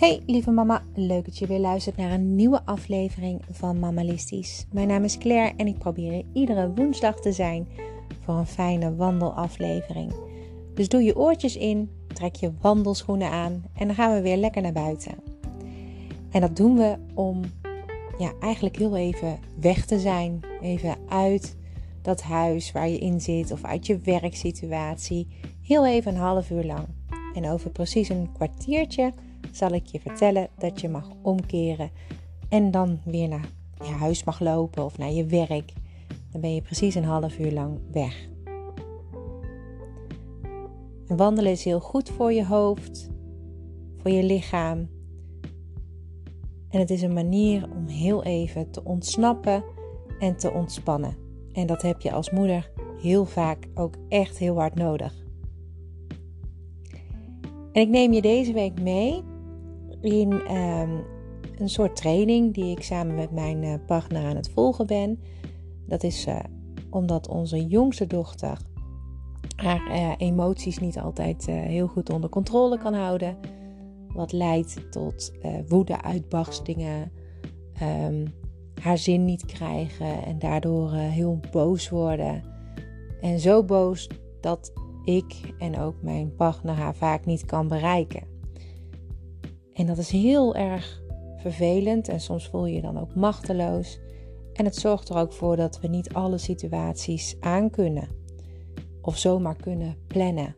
Hey lieve mama, leuk dat je weer luistert naar een nieuwe aflevering van Mammalistisch. Mijn naam is Claire en ik probeer iedere woensdag te zijn voor een fijne wandelaflevering. Dus doe je oortjes in, trek je wandelschoenen aan en dan gaan we weer lekker naar buiten. En dat doen we om ja, eigenlijk heel even weg te zijn, even uit dat huis waar je in zit of uit je werksituatie, heel even een half uur lang. En over precies een kwartiertje zal ik je vertellen dat je mag omkeren en dan weer naar je huis mag lopen of naar je werk. Dan ben je precies een half uur lang weg. En wandelen is heel goed voor je hoofd, voor je lichaam. En het is een manier om heel even te ontsnappen en te ontspannen. En dat heb je als moeder heel vaak ook echt heel hard nodig. En ik neem je deze week mee in um, een soort training die ik samen met mijn uh, partner aan het volgen ben. Dat is uh, omdat onze jongste dochter haar uh, emoties niet altijd heel goed onder controle kan houden. Wat leidt tot woede, uitbarstingen, um, haar zin niet krijgen en daardoor heel boos worden. En zo boos dat ik en ook mijn partner haar vaak niet kan bereiken. En dat is heel erg vervelend en soms voel je je dan ook machteloos. En het zorgt er ook voor dat we niet alle situaties aankunnen of zomaar kunnen plannen.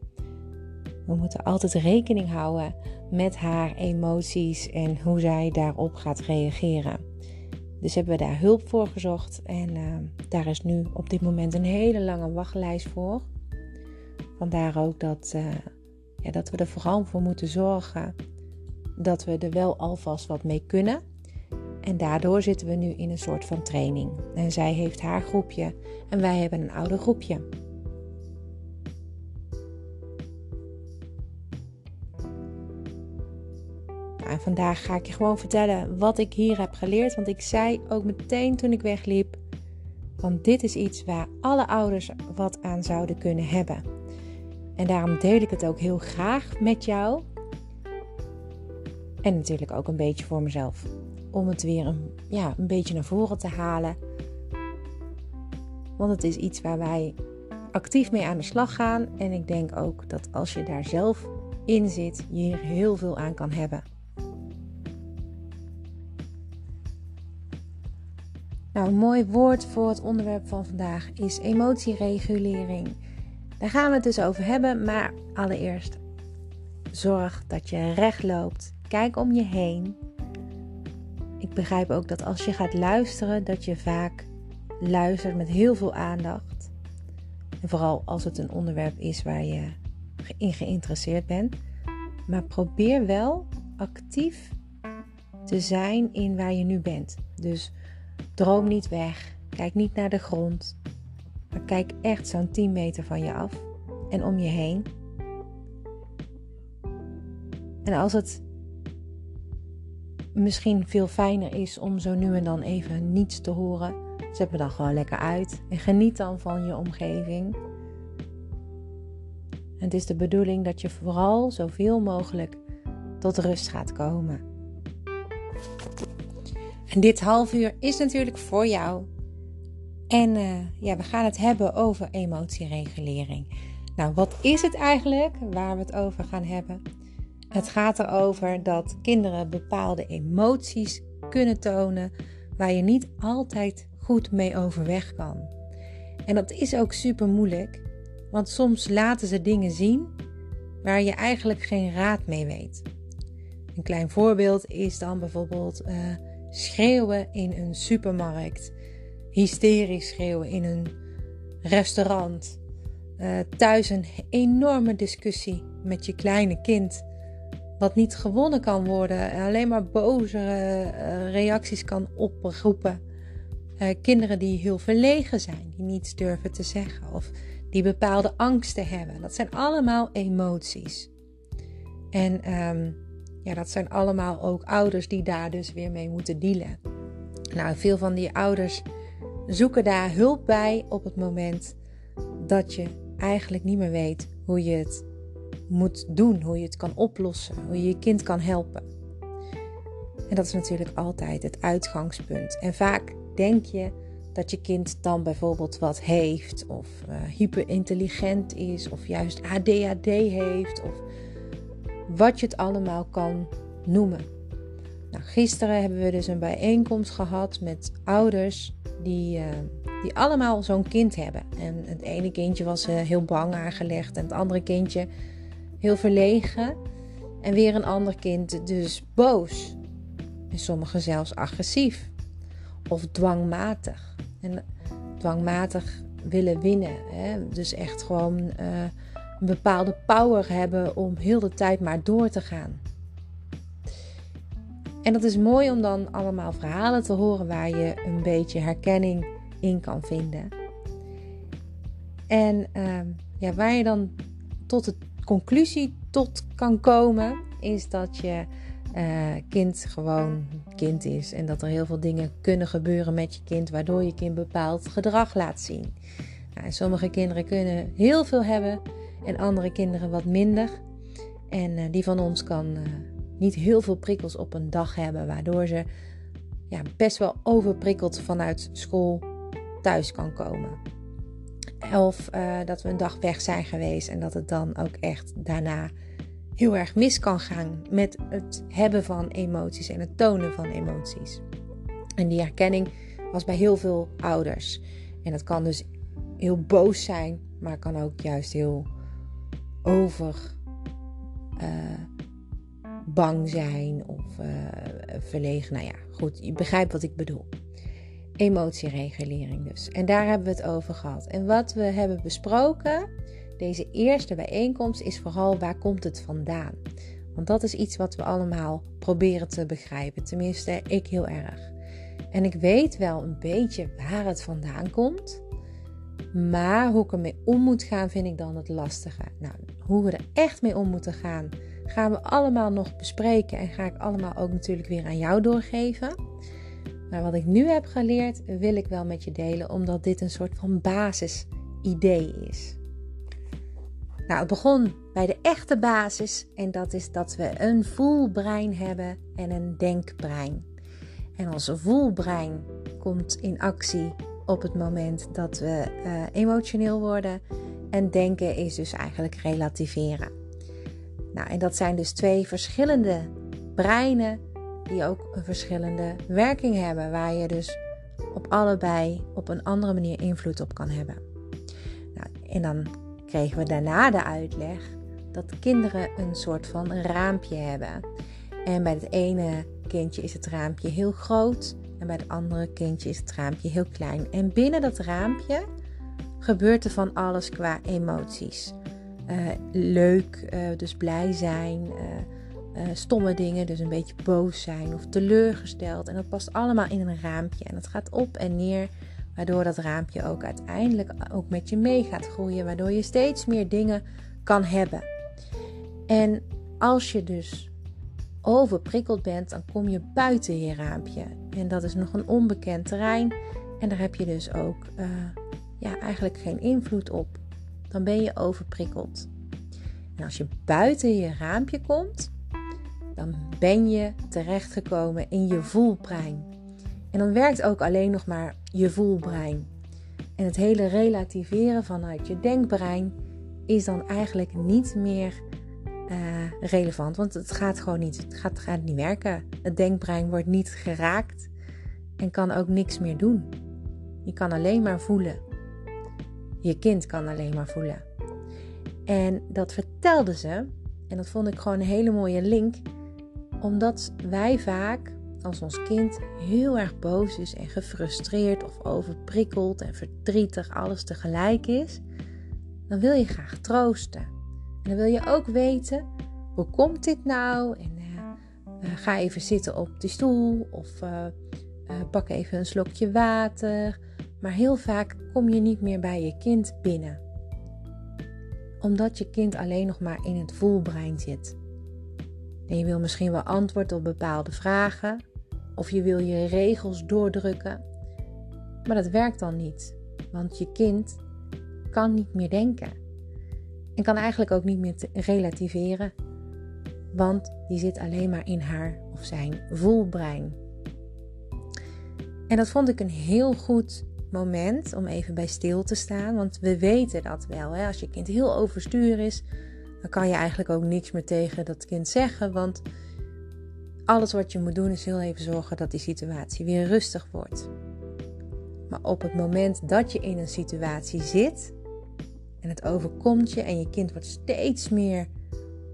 We moeten altijd rekening houden met haar emoties en hoe zij daarop gaat reageren. Dus hebben we daar hulp voor gezocht en uh, daar is nu op dit moment een hele lange wachtlijst voor. Vandaar ook dat, uh, ja, dat we er vooral voor moeten zorgen dat we er wel alvast wat mee kunnen. En daardoor zitten we nu in een soort van training. En zij heeft haar groepje en wij hebben een ouder groepje. Nou, en vandaag ga ik je gewoon vertellen wat ik hier heb geleerd. Want ik zei ook meteen toen ik wegliep: want dit is iets waar alle ouders wat aan zouden kunnen hebben. En daarom deel ik het ook heel graag met jou. En natuurlijk ook een beetje voor mezelf. Om het weer een, ja, een beetje naar voren te halen. Want het is iets waar wij actief mee aan de slag gaan. En ik denk ook dat als je daar zelf in zit, je hier heel veel aan kan hebben. Nou, een mooi woord voor het onderwerp van vandaag is emotieregulering. Daar gaan we het dus over hebben, maar allereerst zorg dat je recht loopt Kijk om je heen. Ik begrijp ook dat als je gaat luisteren, dat je vaak luistert met heel veel aandacht. Vooral als het een onderwerp is waar je in geïnteresseerd bent. Maar probeer wel actief te zijn in waar je nu bent. Dus droom niet weg. Kijk niet naar de grond. Maar kijk echt zo'n 10 meter van je af en om je heen. En als het misschien veel fijner is om zo nu en dan even niets te horen. Zet me dan gewoon lekker uit en geniet dan van je omgeving. Het is de bedoeling dat je vooral zoveel mogelijk tot rust gaat komen. En dit half uur is natuurlijk voor jou. En uh, ja, we gaan het hebben over emotieregulering. Nou, wat is het eigenlijk waar we het over gaan hebben? Het gaat erover dat kinderen bepaalde emoties kunnen tonen waar je niet altijd goed mee overweg kan. En dat is ook super moeilijk, want soms laten ze dingen zien waar je eigenlijk geen raad mee weet. Een klein voorbeeld is dan bijvoorbeeld uh, schreeuwen in een supermarkt, hysterisch schreeuwen in een restaurant, uh, thuis een enorme discussie met je kleine kind wat niet gewonnen kan worden, alleen maar boze uh, reacties kan oproepen. Uh, kinderen die heel verlegen zijn, die niets durven te zeggen of die bepaalde angsten hebben. Dat zijn allemaal emoties. En um, ja, dat zijn allemaal ook ouders die daar dus weer mee moeten dealen. Nou, veel van die ouders zoeken daar hulp bij op het moment dat je eigenlijk niet meer weet hoe je het moet doen, hoe je het kan oplossen, hoe je je kind kan helpen. En dat is natuurlijk altijd het uitgangspunt. En vaak denk je dat je kind dan bijvoorbeeld wat heeft, of uh, hyperintelligent is, of juist ADHD heeft, of wat je het allemaal kan noemen. Nou, gisteren hebben we dus een bijeenkomst gehad met ouders die, uh, die allemaal zo'n kind hebben. En het ene kindje was uh, heel bang aangelegd en het andere kindje heel verlegen. En weer een ander kind dus boos. En sommigen zelfs agressief of dwangmatig. En dwangmatig willen winnen. Hè? Dus echt gewoon uh, een bepaalde power hebben om heel de tijd maar door te gaan. En dat is mooi om dan allemaal verhalen te horen waar je een beetje herkenning in kan vinden. En uh, ja, waar je dan tot de conclusie tot kan komen, is dat je uh, kind gewoon kind is. En dat er heel veel dingen kunnen gebeuren met je kind, waardoor je kind bepaald gedrag laat zien. Nou, sommige kinderen kunnen heel veel hebben en andere kinderen wat minder. En uh, die van ons kan uh, niet heel veel prikkels op een dag hebben, waardoor ze ja, best wel overprikkeld vanuit school thuis kan komen. Of dat we een dag weg zijn geweest en dat het dan ook echt daarna heel erg mis kan gaan met het hebben van emoties en het tonen van emoties. En die herkenning was bij heel veel ouders. En dat kan dus heel boos zijn, maar kan ook juist heel over uh, bang zijn of uh, verlegen. Nou ja, goed, je begrijpt wat ik bedoel. Emotieregulering dus. En daar hebben we het over gehad. En wat we hebben besproken deze eerste bijeenkomst is vooral waar komt het vandaan? Want dat is iets wat we allemaal proberen te begrijpen. Tenminste, ik heel erg. En ik weet wel een beetje waar het vandaan komt. Maar hoe ik ermee om moet gaan, vind ik dan het lastige. Nou, hoe we er echt mee om moeten gaan, gaan we allemaal nog bespreken. En ga ik allemaal ook natuurlijk weer aan jou doorgeven. Maar wat ik nu heb geleerd, wil ik wel met je delen, omdat dit een soort van basisidee is. Nou, het begon bij de echte basis en dat is dat we een voelbrein hebben en een denkbrein. En onze voelbrein komt in actie op het moment dat we uh, emotioneel worden en denken is dus eigenlijk relativeren. Nou, en dat zijn dus twee verschillende breinen die ook een verschillende werking hebben, waar je dus op allebei op een andere manier invloed op kan hebben. Nou, en dan kregen we daarna de uitleg dat kinderen een soort van raampje hebben. En bij het ene kindje is het raampje heel groot en bij het andere kindje is het raampje heel klein. En binnen dat raampje gebeurt er van alles qua emoties. Uh, leuk, uh, dus blij zijn, uh, stomme dingen, dus een beetje boos zijn of teleurgesteld. En dat past allemaal in een raampje en het gaat op en neer Waardoor dat raampje ook uiteindelijk ook met je mee gaat groeien. Waardoor je steeds meer dingen kan hebben. En als je dus overprikkeld bent, dan kom je buiten je raampje. En dat is nog een onbekend terrein. En daar heb je dus ook uh, ja, eigenlijk geen invloed op. Dan ben je overprikkeld. En als je buiten je raampje komt, dan ben je terechtgekomen in je voelbrein. En dan werkt ook alleen nog maar je voelbrein. En het hele relativeren vanuit je denkbrein is dan eigenlijk niet meer uh, relevant. Want het gaat gewoon niet, het gaat, gaat niet werken. Het denkbrein wordt niet geraakt en kan ook niks meer doen. Je kan alleen maar voelen. Je kind kan alleen maar voelen. En dat vertelde ze. En dat vond ik gewoon een hele mooie link. Omdat wij vaak als ons kind heel erg boos is en gefrustreerd of overprikkeld en verdrietig, alles tegelijk is, dan wil je graag troosten. En dan wil je ook weten, hoe komt dit nou? En uh, uh, ga even zitten op die stoel of uh, pak even een slokje water. Maar heel vaak kom je niet meer bij je kind binnen. Omdat je kind alleen nog maar in het voelbrein zit. En je wil misschien wel antwoord op bepaalde vragen, of je wil je regels doordrukken. Maar dat werkt dan niet, want je kind kan niet meer denken. En kan eigenlijk ook niet meer relativeren. Want die zit alleen maar in haar of zijn voelbrein. En dat vond ik een heel goed moment om even bij stil te staan. Want we weten dat wel. Hè? Als je kind heel overstuur is, dan kan je eigenlijk ook niks meer tegen dat kind zeggen. Want alles wat je moet doen is heel even zorgen dat die situatie weer rustig wordt. Maar op het moment dat je in een situatie zit en het overkomt je en je kind wordt steeds meer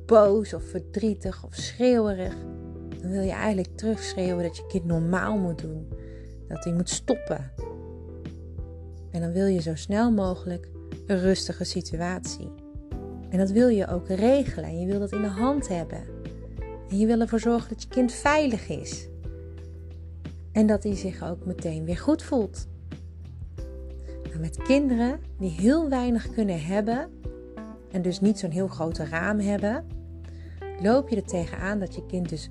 boos of verdrietig of schreeuwerig, dan wil je eigenlijk terugschreeuwen dat je kind normaal moet doen. Dat hij moet stoppen. En dan wil je zo snel mogelijk een rustige situatie. En dat wil je ook regelen. En je wil dat in de hand hebben. En je wil ervoor zorgen dat je kind veilig is. En dat hij zich ook meteen weer goed voelt. Maar met kinderen die heel weinig kunnen hebben en dus niet zo'n heel groot raam hebben, loop je er tegenaan dat je kind dus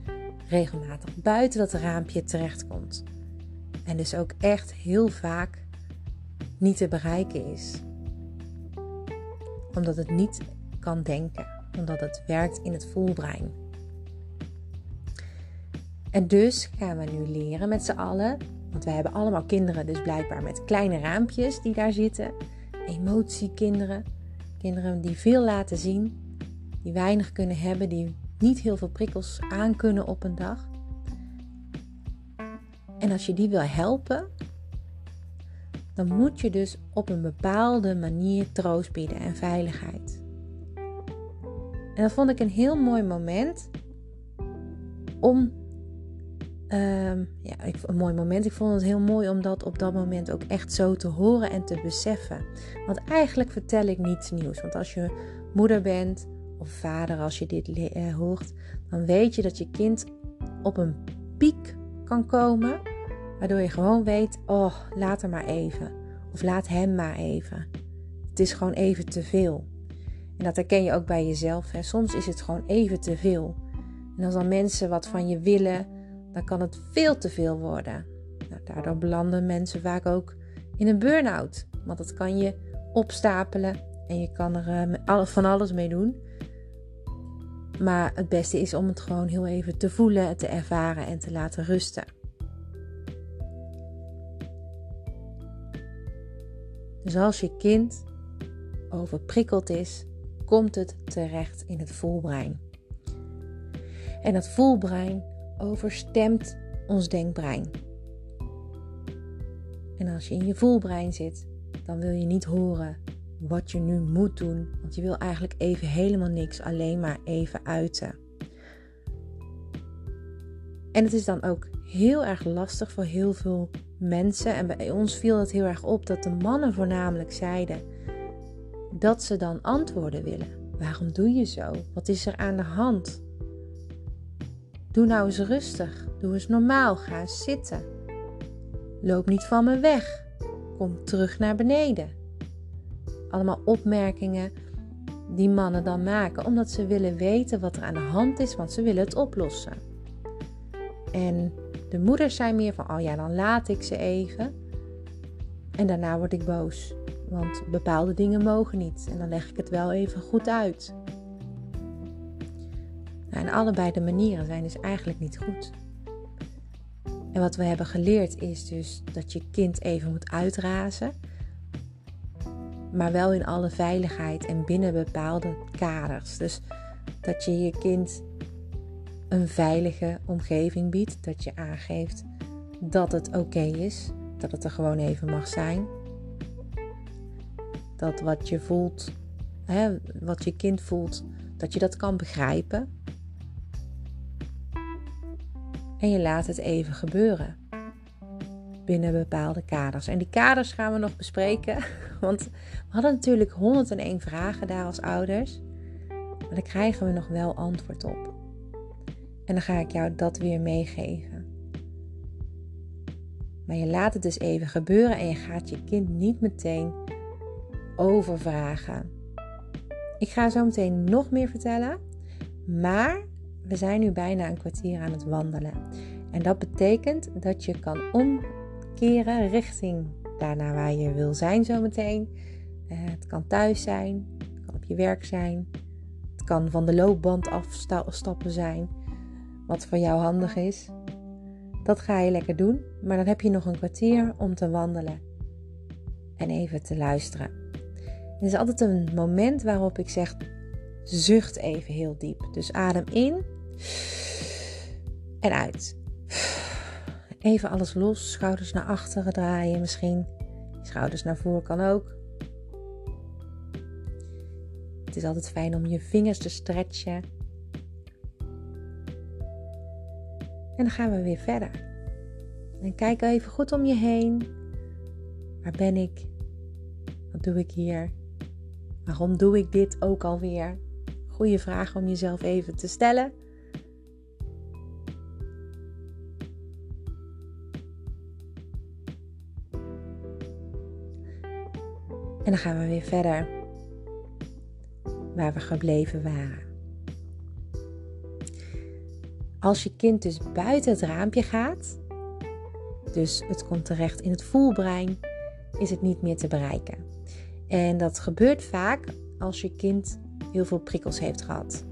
regelmatig buiten dat raampje terechtkomt. En dus ook echt heel vaak niet te bereiken is. Omdat het niet kan denken, omdat het werkt in het voelbrein. En dus gaan we nu leren met z'n allen, want we hebben allemaal kinderen, dus blijkbaar met kleine raampjes die daar zitten. Emotiekinderen, kinderen die veel laten zien, die weinig kunnen hebben, die niet heel veel prikkels aan kunnen op een dag. En als je die wil helpen, dan moet je dus op een bepaalde manier troost bieden en veiligheid. En dat vond ik een heel mooi moment om. Ehm, ja, een mooi moment. Ik vond het heel mooi om dat op dat moment ook echt zo te horen en te beseffen. Want eigenlijk vertel ik niets nieuws. Want als je moeder bent of vader, als je dit uh, hoort, dan weet je dat je kind op een piek kan komen. Waardoor je gewoon weet, oh, laat er maar even. Of laat hem maar even. Het is gewoon even te veel. En dat herken je ook bij jezelf. Hè. Soms is het gewoon even te veel. En als dan mensen wat van je willen, dan kan het veel te veel worden. Nou, daardoor belanden mensen vaak ook in een burn-out. Want dat kan je opstapelen en je kan er uh, van alles mee doen. Maar het beste is om het gewoon heel even te voelen, te ervaren en te laten rusten. Dus als je kind overprikkeld is, komt het terecht in het voelbrein. En dat voelbrein overstemt ons denkbrein. En als je in je voelbrein zit, dan wil je niet horen wat je nu moet doen, want je wil eigenlijk even helemaal niks, alleen maar even uiten. En het is dan ook heel erg lastig voor heel veel mensen. En bij ons viel het heel erg op dat de mannen voornamelijk zeiden dat ze dan antwoorden willen. Waarom doe je zo? Wat is er aan de hand? Doe nou eens rustig. Doe eens normaal. Ga eens zitten. Loop niet van me weg. Kom terug naar beneden. Allemaal opmerkingen die mannen dan maken, omdat ze willen weten wat er aan de hand is, want ze willen het oplossen. En de moeders zijn meer van, oh ja, dan laat ik ze even. En daarna word ik boos. Want bepaalde dingen mogen niet. En dan leg ik het wel even goed uit. Nou, en allebei de manieren zijn dus eigenlijk niet goed. En wat we hebben geleerd is dus dat je kind even moet uitrazen. Maar wel in alle veiligheid en binnen bepaalde kaders. Dus dat je je kind een veilige omgeving biedt. Dat je aangeeft dat het oké is. Dat het er gewoon even mag zijn. Dat wat je voelt, hè, wat je kind voelt, dat je dat kan begrijpen. En je laat het even gebeuren. Binnen bepaalde kaders. En die kaders gaan we nog bespreken. Want we hadden natuurlijk 101 vragen daar als ouders. Maar daar krijgen we nog wel antwoord op. En dan ga ik jou dat weer meegeven. Maar je laat het dus even gebeuren en je gaat je kind niet meteen overvragen. Ik ga zo meteen nog meer vertellen, maar we zijn nu bijna een kwartier aan het wandelen. En dat betekent dat je kan omkeren richting daarna waar je wil zijn zometeen. Uh, het kan thuis zijn, het kan op je werk zijn, kan van de loopband afstappen zijn, wat voor jou handig is. Dat ga je lekker doen, maar dan heb je nog een kwartier om te wandelen en even te luisteren. Het is altijd een moment waarop ik zeg: zucht even heel diep. Dus adem in en uit. Even alles los, schouders naar achteren draaien misschien. Schouders naar voren kan ook. Het is altijd fijn om je vingers te stretchen. En dan gaan we weer verder. En kijk even goed om je heen. Waar ben ik? Wat doe ik hier? Waarom doe ik dit ook alweer? Goede vraag om jezelf even te stellen. En dan gaan we weer verder waar we gebleven waren. Als je kind dus buiten het raampje gaat, dus het komt terecht in het voelbrein, is het niet meer te bereiken. En dat gebeurt vaak als je kind heel veel prikkels heeft gehad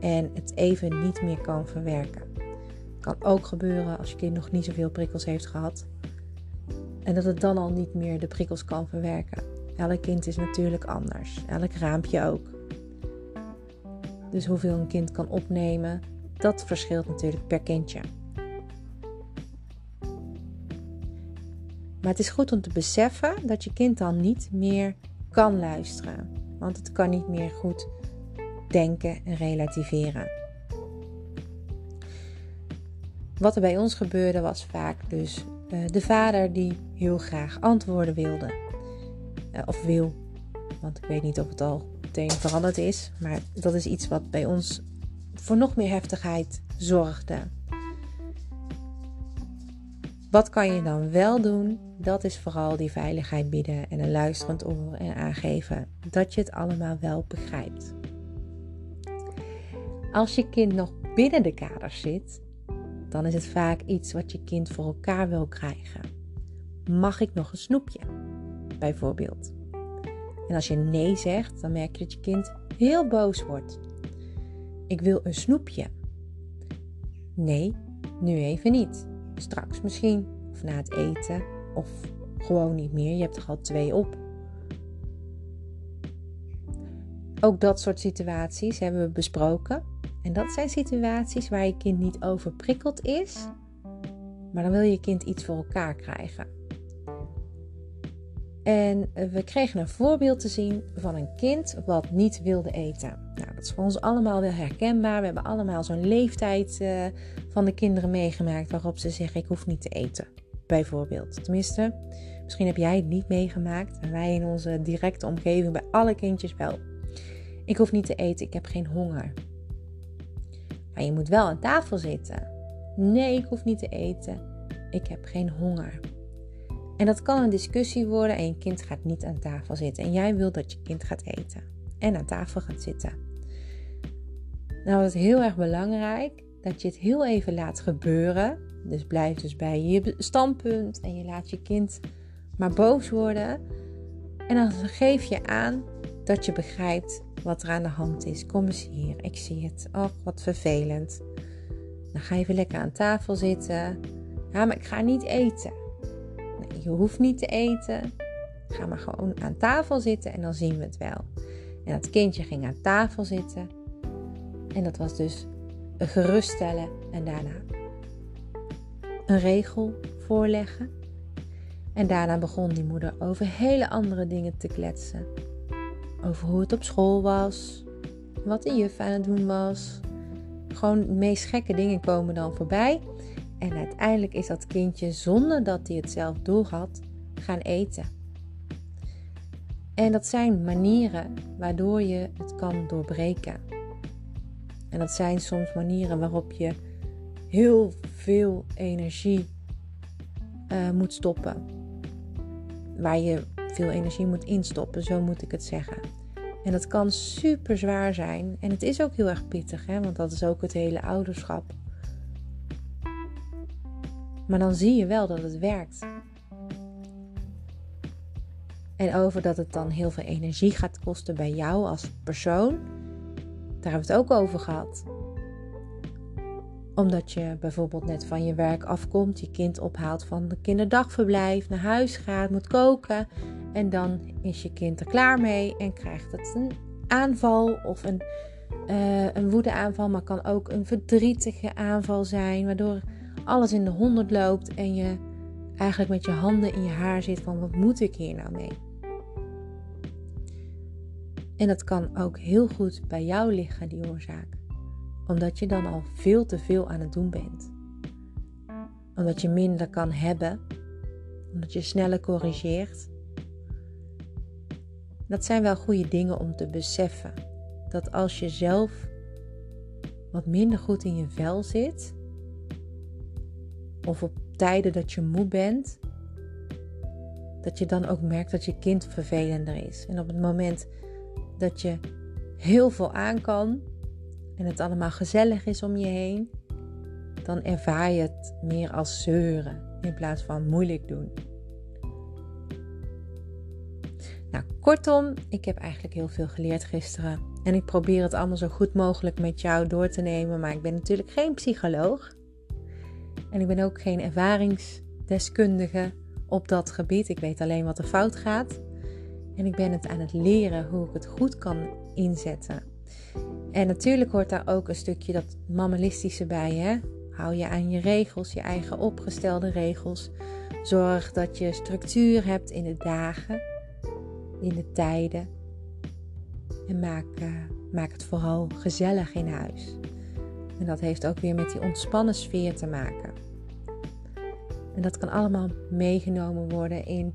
en het even niet meer kan verwerken. Kan ook gebeuren als je kind nog niet zoveel prikkels heeft gehad en dat het dan al niet meer de prikkels kan verwerken. Elk kind is natuurlijk anders, elk raampje ook. Dus hoeveel een kind kan opnemen, dat verschilt natuurlijk per kindje. Maar het is goed om te beseffen dat je kind dan niet meer kan luisteren. Want het kan niet meer goed denken en relativeren. Wat er bij ons gebeurde was vaak dus uh, de vader die heel graag antwoorden wilde. Uh, of wil. Want ik weet niet of het al meteen veranderd is. Maar dat is iets wat bij ons voor nog meer heftigheid zorgde. Wat kan je dan wel doen? Dat is vooral die veiligheid bieden en een luisterend oor en aangeven dat je het allemaal wel begrijpt. Als je kind nog binnen de kaders zit, dan is het vaak iets wat je kind voor elkaar wil krijgen. Mag ik nog een snoepje? Bijvoorbeeld. En als je nee zegt, dan merk je dat je kind heel boos wordt. Ik wil een snoepje. Nee, nu even niet. Straks misschien, of na het eten, of gewoon niet meer. Je hebt er al twee op. Ook dat soort situaties hebben we besproken. En dat zijn situaties waar je kind niet overprikkeld is, maar dan wil je kind iets voor elkaar krijgen. En eh, we kregen een voorbeeld te zien van een kind wat niet wilde eten. Nou, dat is voor ons allemaal wel herkenbaar. We hebben allemaal zo'n leeftijd uh, van de kinderen meegemaakt waarop ze zeggen: Ik hoef niet te eten. Bijvoorbeeld. Tenminste, misschien heb jij het niet meegemaakt. En wij in onze directe omgeving bij alle kindjes wel. Ik hoef niet te eten, ik heb geen honger. Maar je moet wel aan tafel zitten. Nee, ik hoef niet te eten. Ik heb geen honger. En dat kan een discussie worden en je kind gaat niet aan tafel zitten. En jij wilt dat je kind gaat eten en aan tafel gaat zitten. Nou is het heel erg belangrijk dat je het heel even laat gebeuren. Dus blijf dus bij je standpunt en je laat je kind maar boos worden. En dan geef je aan dat je begrijpt wat er aan de hand is. Kom eens hier, ik zie het. Oh, wat vervelend. Dan ga je even lekker aan tafel zitten. Ja, maar ik ga niet eten. Nee, je hoeft niet te eten. Ga maar gewoon aan tafel zitten en dan zien we het wel. En dat kindje ging aan tafel zitten. En dat was dus geruststellen en daarna een regel voorleggen. En daarna begon die moeder over hele andere dingen te kletsen. Over hoe het op school was, wat de juf aan het doen was. Gewoon de meest gekke dingen komen dan voorbij. En uiteindelijk is dat kindje, zonder dat hij het zelf doel had, gaan eten. En dat zijn manieren waardoor je het kan doorbreken. En dat zijn soms manieren waarop je heel veel energie uh, moet stoppen. Waar je veel energie moet instoppen, zo moet ik het zeggen. En dat kan super zwaar zijn. En het is ook heel erg pittig, hè? want dat is ook het hele ouderschap. Maar dan zie je wel dat het werkt. En over dat het dan heel veel energie gaat kosten bij jou als persoon. Daar hebben we het ook over gehad. Omdat je bijvoorbeeld net van je werk afkomt, je kind ophaalt van de kinderdagverblijf, naar huis gaat, moet koken. En dan is je kind er klaar mee en krijgt het een aanval of een, uh, een woedeaanval, maar kan ook een verdrietige aanval zijn, waardoor alles in de honderd loopt en je eigenlijk met je handen in je haar zit van wat moet ik hier nou mee? En dat kan ook heel goed bij jou liggen, die oorzaak. Omdat je dan al veel te veel aan het doen bent. Omdat je minder kan hebben. Omdat je sneller corrigeert. Dat zijn wel goede dingen om te beseffen. Dat als je zelf wat minder goed in je vel zit, of op tijden dat je moe bent, dat je dan ook merkt dat je kind vervelender is. En op het moment dat je heel veel aan kan en het allemaal gezellig is om je heen, dan ervaar je het meer als zeuren in plaats van moeilijk doen. Nou, kortom, ik heb eigenlijk heel veel geleerd gisteren. En ik probeer het allemaal zo goed mogelijk met jou door te nemen. Maar ik ben natuurlijk geen psycholoog. En ik ben ook geen ervaringsdeskundige op dat gebied. Ik weet alleen wat er fout gaat. En ik ben het aan het leren hoe ik het goed kan inzetten. En natuurlijk hoort daar ook een stukje dat mammalistische bij. Hè? Hou je aan je regels, je eigen opgestelde regels. Zorg dat je structuur hebt in de dagen, in de tijden. En maak, uh, maak het vooral gezellig in huis. En dat heeft ook weer met die ontspannen sfeer te maken. En dat kan allemaal meegenomen worden in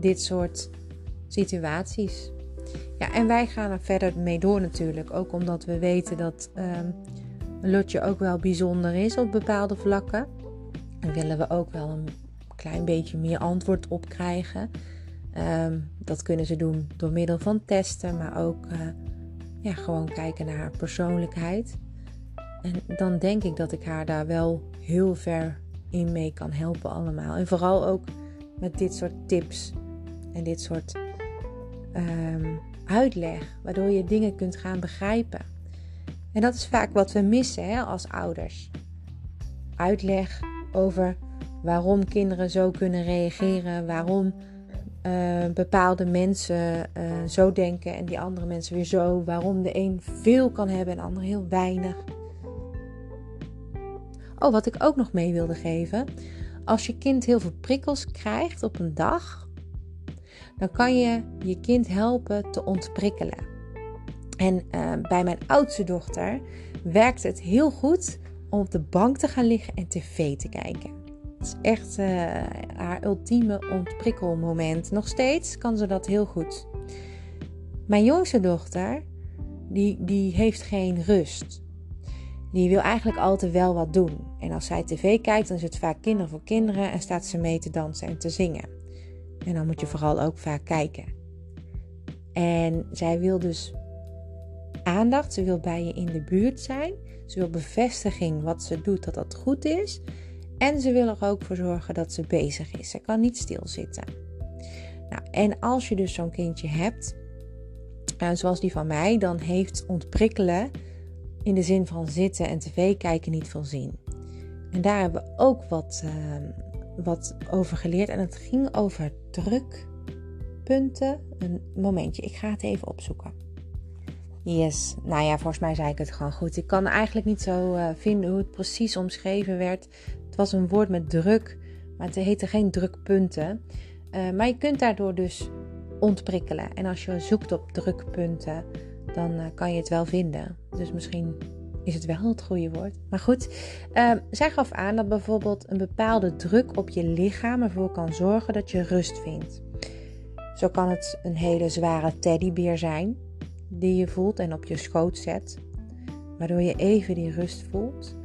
dit soort situaties. Ja, en wij gaan er verder mee door natuurlijk. Ook omdat we weten dat um, lotje ook wel bijzonder is op bepaalde vlakken. En willen we ook wel een klein beetje meer antwoord op krijgen. Ehm, dat kunnen ze doen door middel van testen, maar ook uh, ja, gewoon kijken naar haar persoonlijkheid. En dan denk ik dat ik haar daar wel heel ver in mee kan helpen allemaal. En vooral ook met dit soort tips en dit soort um, uitleg, waardoor je dingen kunt gaan begrijpen. En dat is vaak wat we missen hè, als ouders. Uitleg over waarom kinderen zo kunnen reageren, waarom uh, bepaalde mensen uh, zo denken en die andere mensen weer zo, waarom de een veel kan hebben en de ander heel weinig. Oh, wat ik ook nog mee wilde geven. Als je kind heel veel prikkels krijgt op een dag, dan kan je je kind helpen te ontprikkelen. En uh, bij mijn oudste dochter werkt het heel goed om op de bank te gaan liggen en tv te kijken. Het is echt uh, haar ultieme ontprikkelmoment. Nog steeds kan ze dat heel goed. Mijn jongste dochter, die, die heeft geen rust die wil eigenlijk altijd wel wat doen. En als zij tv kijkt, dan is het vaak kinderen voor kinderen en staat ze mee te dansen en te zingen. En dan moet je vooral ook vaak kijken. En zij wil dus aandacht, ze wil bij je in de buurt zijn. Ze wil bevestiging wat ze doet, dat dat goed is. En ze wil er ook voor zorgen dat ze bezig is. Ze kan niet stilzitten. Nou, en als je dus zo'n kindje hebt, uh, zoals die van mij, dan heeft ontprikkelen in de zin van zitten en tv kijken niet veel zin. En daar hebben we ook wat, uh, wat over geleerd. En het ging over drukpunten. Een momentje, ik ga het even opzoeken. Yes, nou ja, volgens mij zei ik het gewoon goed. Ik kan eigenlijk niet zo uh, vinden hoe het precies omschreven werd. Het was een woord met druk, maar het heette geen drukpunten. Uh, maar je kunt daardoor dus ontprikkelen. En als je zoekt op drukpunten, dan uh, kan je het wel vinden. Dus misschien is het wel het goede woord. Maar goed, uh, zij gaf aan dat bijvoorbeeld een bepaalde druk op je lichaam ervoor kan zorgen dat je rust vindt. Zo kan het een hele zware teddybeer zijn die je voelt en op je schoot zet, waardoor je even die rust voelt.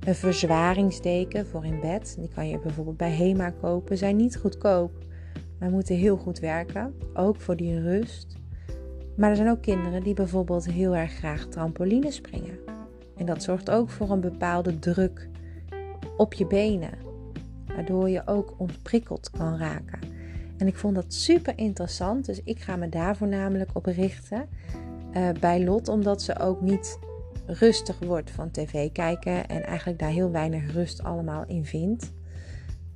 Een verzwaringsdeken voor in bed, die kan je bijvoorbeeld bij Hema kopen, zijn niet goedkoop, maar moeten heel goed werken, ook voor die rust. Maar er zijn ook kinderen die bijvoorbeeld heel erg graag trampoline springen. En dat zorgt ook voor een bepaalde druk op je benen, waardoor je ook ontprikkeld kan raken. En ik vond dat super interessant, dus ik ga me daar voornamelijk op richten. uh, bij Lot, omdat ze ook niet rustig wordt van tv kijken en eigenlijk daar heel weinig rust allemaal in vindt.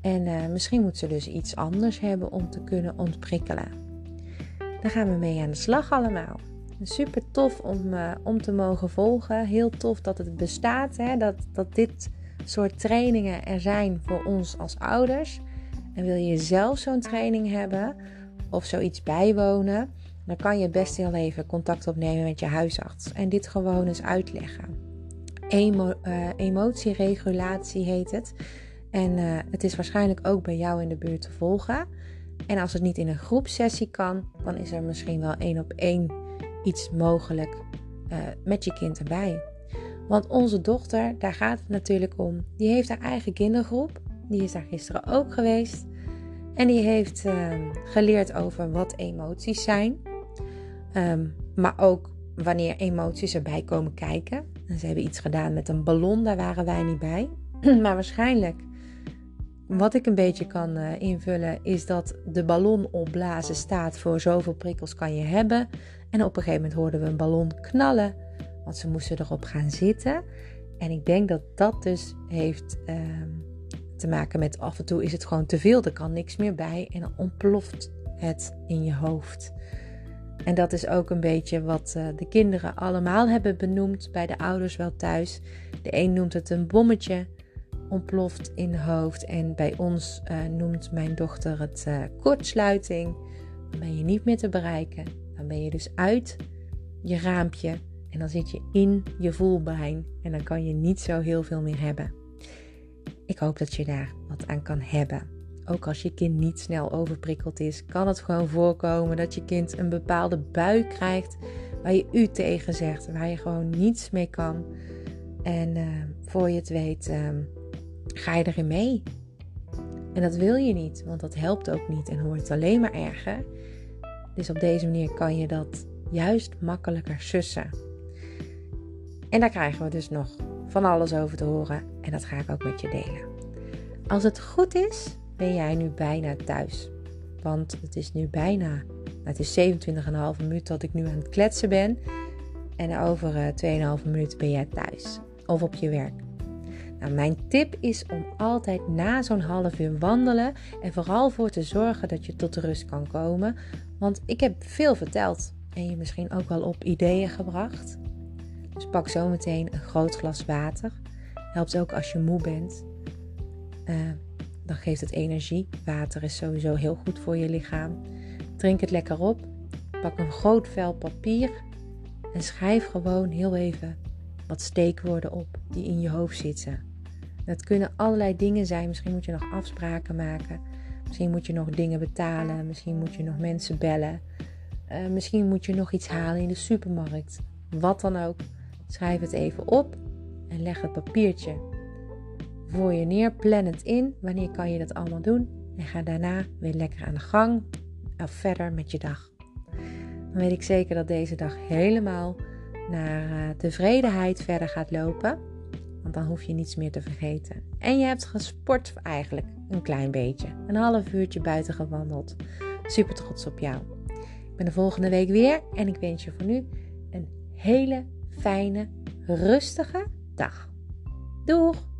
En uh, misschien moet ze dus iets anders hebben om te kunnen ontprikkelen. Daar gaan we mee aan de slag allemaal. Super tof om, uh, om te mogen volgen. Heel tof dat het bestaat. Hè? Dat, dat dit soort trainingen er zijn voor ons als ouders. En wil je zelf zo'n training hebben of zoiets bijwonen, dan kan je best heel even contact opnemen met je huisarts en dit gewoon eens uitleggen. Emo uh, emotieregulatie heet het. En uh, het is waarschijnlijk ook bij jou in de buurt te volgen. En als het niet in een groepsessie kan, dan is er misschien wel één op één iets mogelijk uh, met je kind erbij. Want onze dochter, daar gaat het natuurlijk om, die heeft haar eigen kindergroep. Die is daar gisteren ook geweest. En die heeft uh, geleerd over wat emoties zijn. Um, maar ook wanneer emoties erbij komen kijken. En ze hebben iets gedaan met een ballon, daar waren wij niet bij. maar waarschijnlijk, wat ik een beetje kan uh, invullen, is dat de ballon opblazen staat voor zoveel prikkels kan je hebben. En op een gegeven moment hoorden we een ballon knallen, want ze moesten erop gaan zitten. En ik denk dat dat dus heeft uh, te maken met af en toe is het gewoon te veel, er kan niks meer bij en dan ontploft het in je hoofd. En dat is ook een beetje wat uh, de kinderen allemaal hebben benoemd bij de ouders wel thuis. De een noemt het een bommetje, ontploft in het hoofd. En bij ons uh, noemt mijn dochter het uh, kortsluiting. Dan ben je niet meer te bereiken. Ben je dus uit je raampje en dan zit je in je voelbrein. En dan kan je niet zo heel veel meer hebben. Ik hoop dat je daar wat aan kan hebben. Ook als je kind niet snel overprikkeld is, kan het gewoon voorkomen dat je kind een bepaalde bui krijgt waar je u tegen zegt, waar je gewoon niets mee kan. En uh, voor je het weet, uh, ga je erin mee. En dat wil je niet, want dat helpt ook niet en wordt alleen maar erger. Dus op deze manier kan je dat juist makkelijker sussen. En daar krijgen we dus nog van alles over te horen en dat ga ik ook met je delen. Als het goed is, ben jij nu bijna thuis. Want het is nu bijna, het is 27,5 minuten dat ik nu aan het kletsen ben. En over uh, 2,5 minuten ben jij thuis of op je werk. Nou, mijn tip is om altijd na zo'n half uur wandelen en vooral voor te zorgen dat je tot rust kan komen. Want ik heb veel verteld en je misschien ook wel op ideeën gebracht. Dus pak zo meteen een groot glas water. Helpt ook als je moe bent. Uh, dan geeft het energie. Water is sowieso heel goed voor je lichaam. Drink het lekker op. Pak een groot vel papier en schrijf gewoon heel even wat steekwoorden op die in je hoofd zitten. Dat kunnen allerlei dingen zijn. Misschien moet je nog afspraken maken. Misschien moet je nog dingen betalen. Misschien moet je nog mensen bellen. Uh, misschien moet je nog iets halen in de supermarkt. Wat dan ook. Schrijf het even op en leg het papiertje voor je neer. Plan het in. Wanneer kan je dat allemaal doen? En ga daarna weer lekker aan de gang of verder met je dag. Dan weet ik zeker dat deze dag helemaal naar uh, tevredenheid verder gaat lopen. Want dan hoef je niets meer te vergeten. En je hebt gesport eigenlijk een klein beetje. Een half uurtje buiten gewandeld. Super trots op jou. Ik ben de volgende week weer en ik wens je voor nu een hele fijne, rustige dag. Doeg!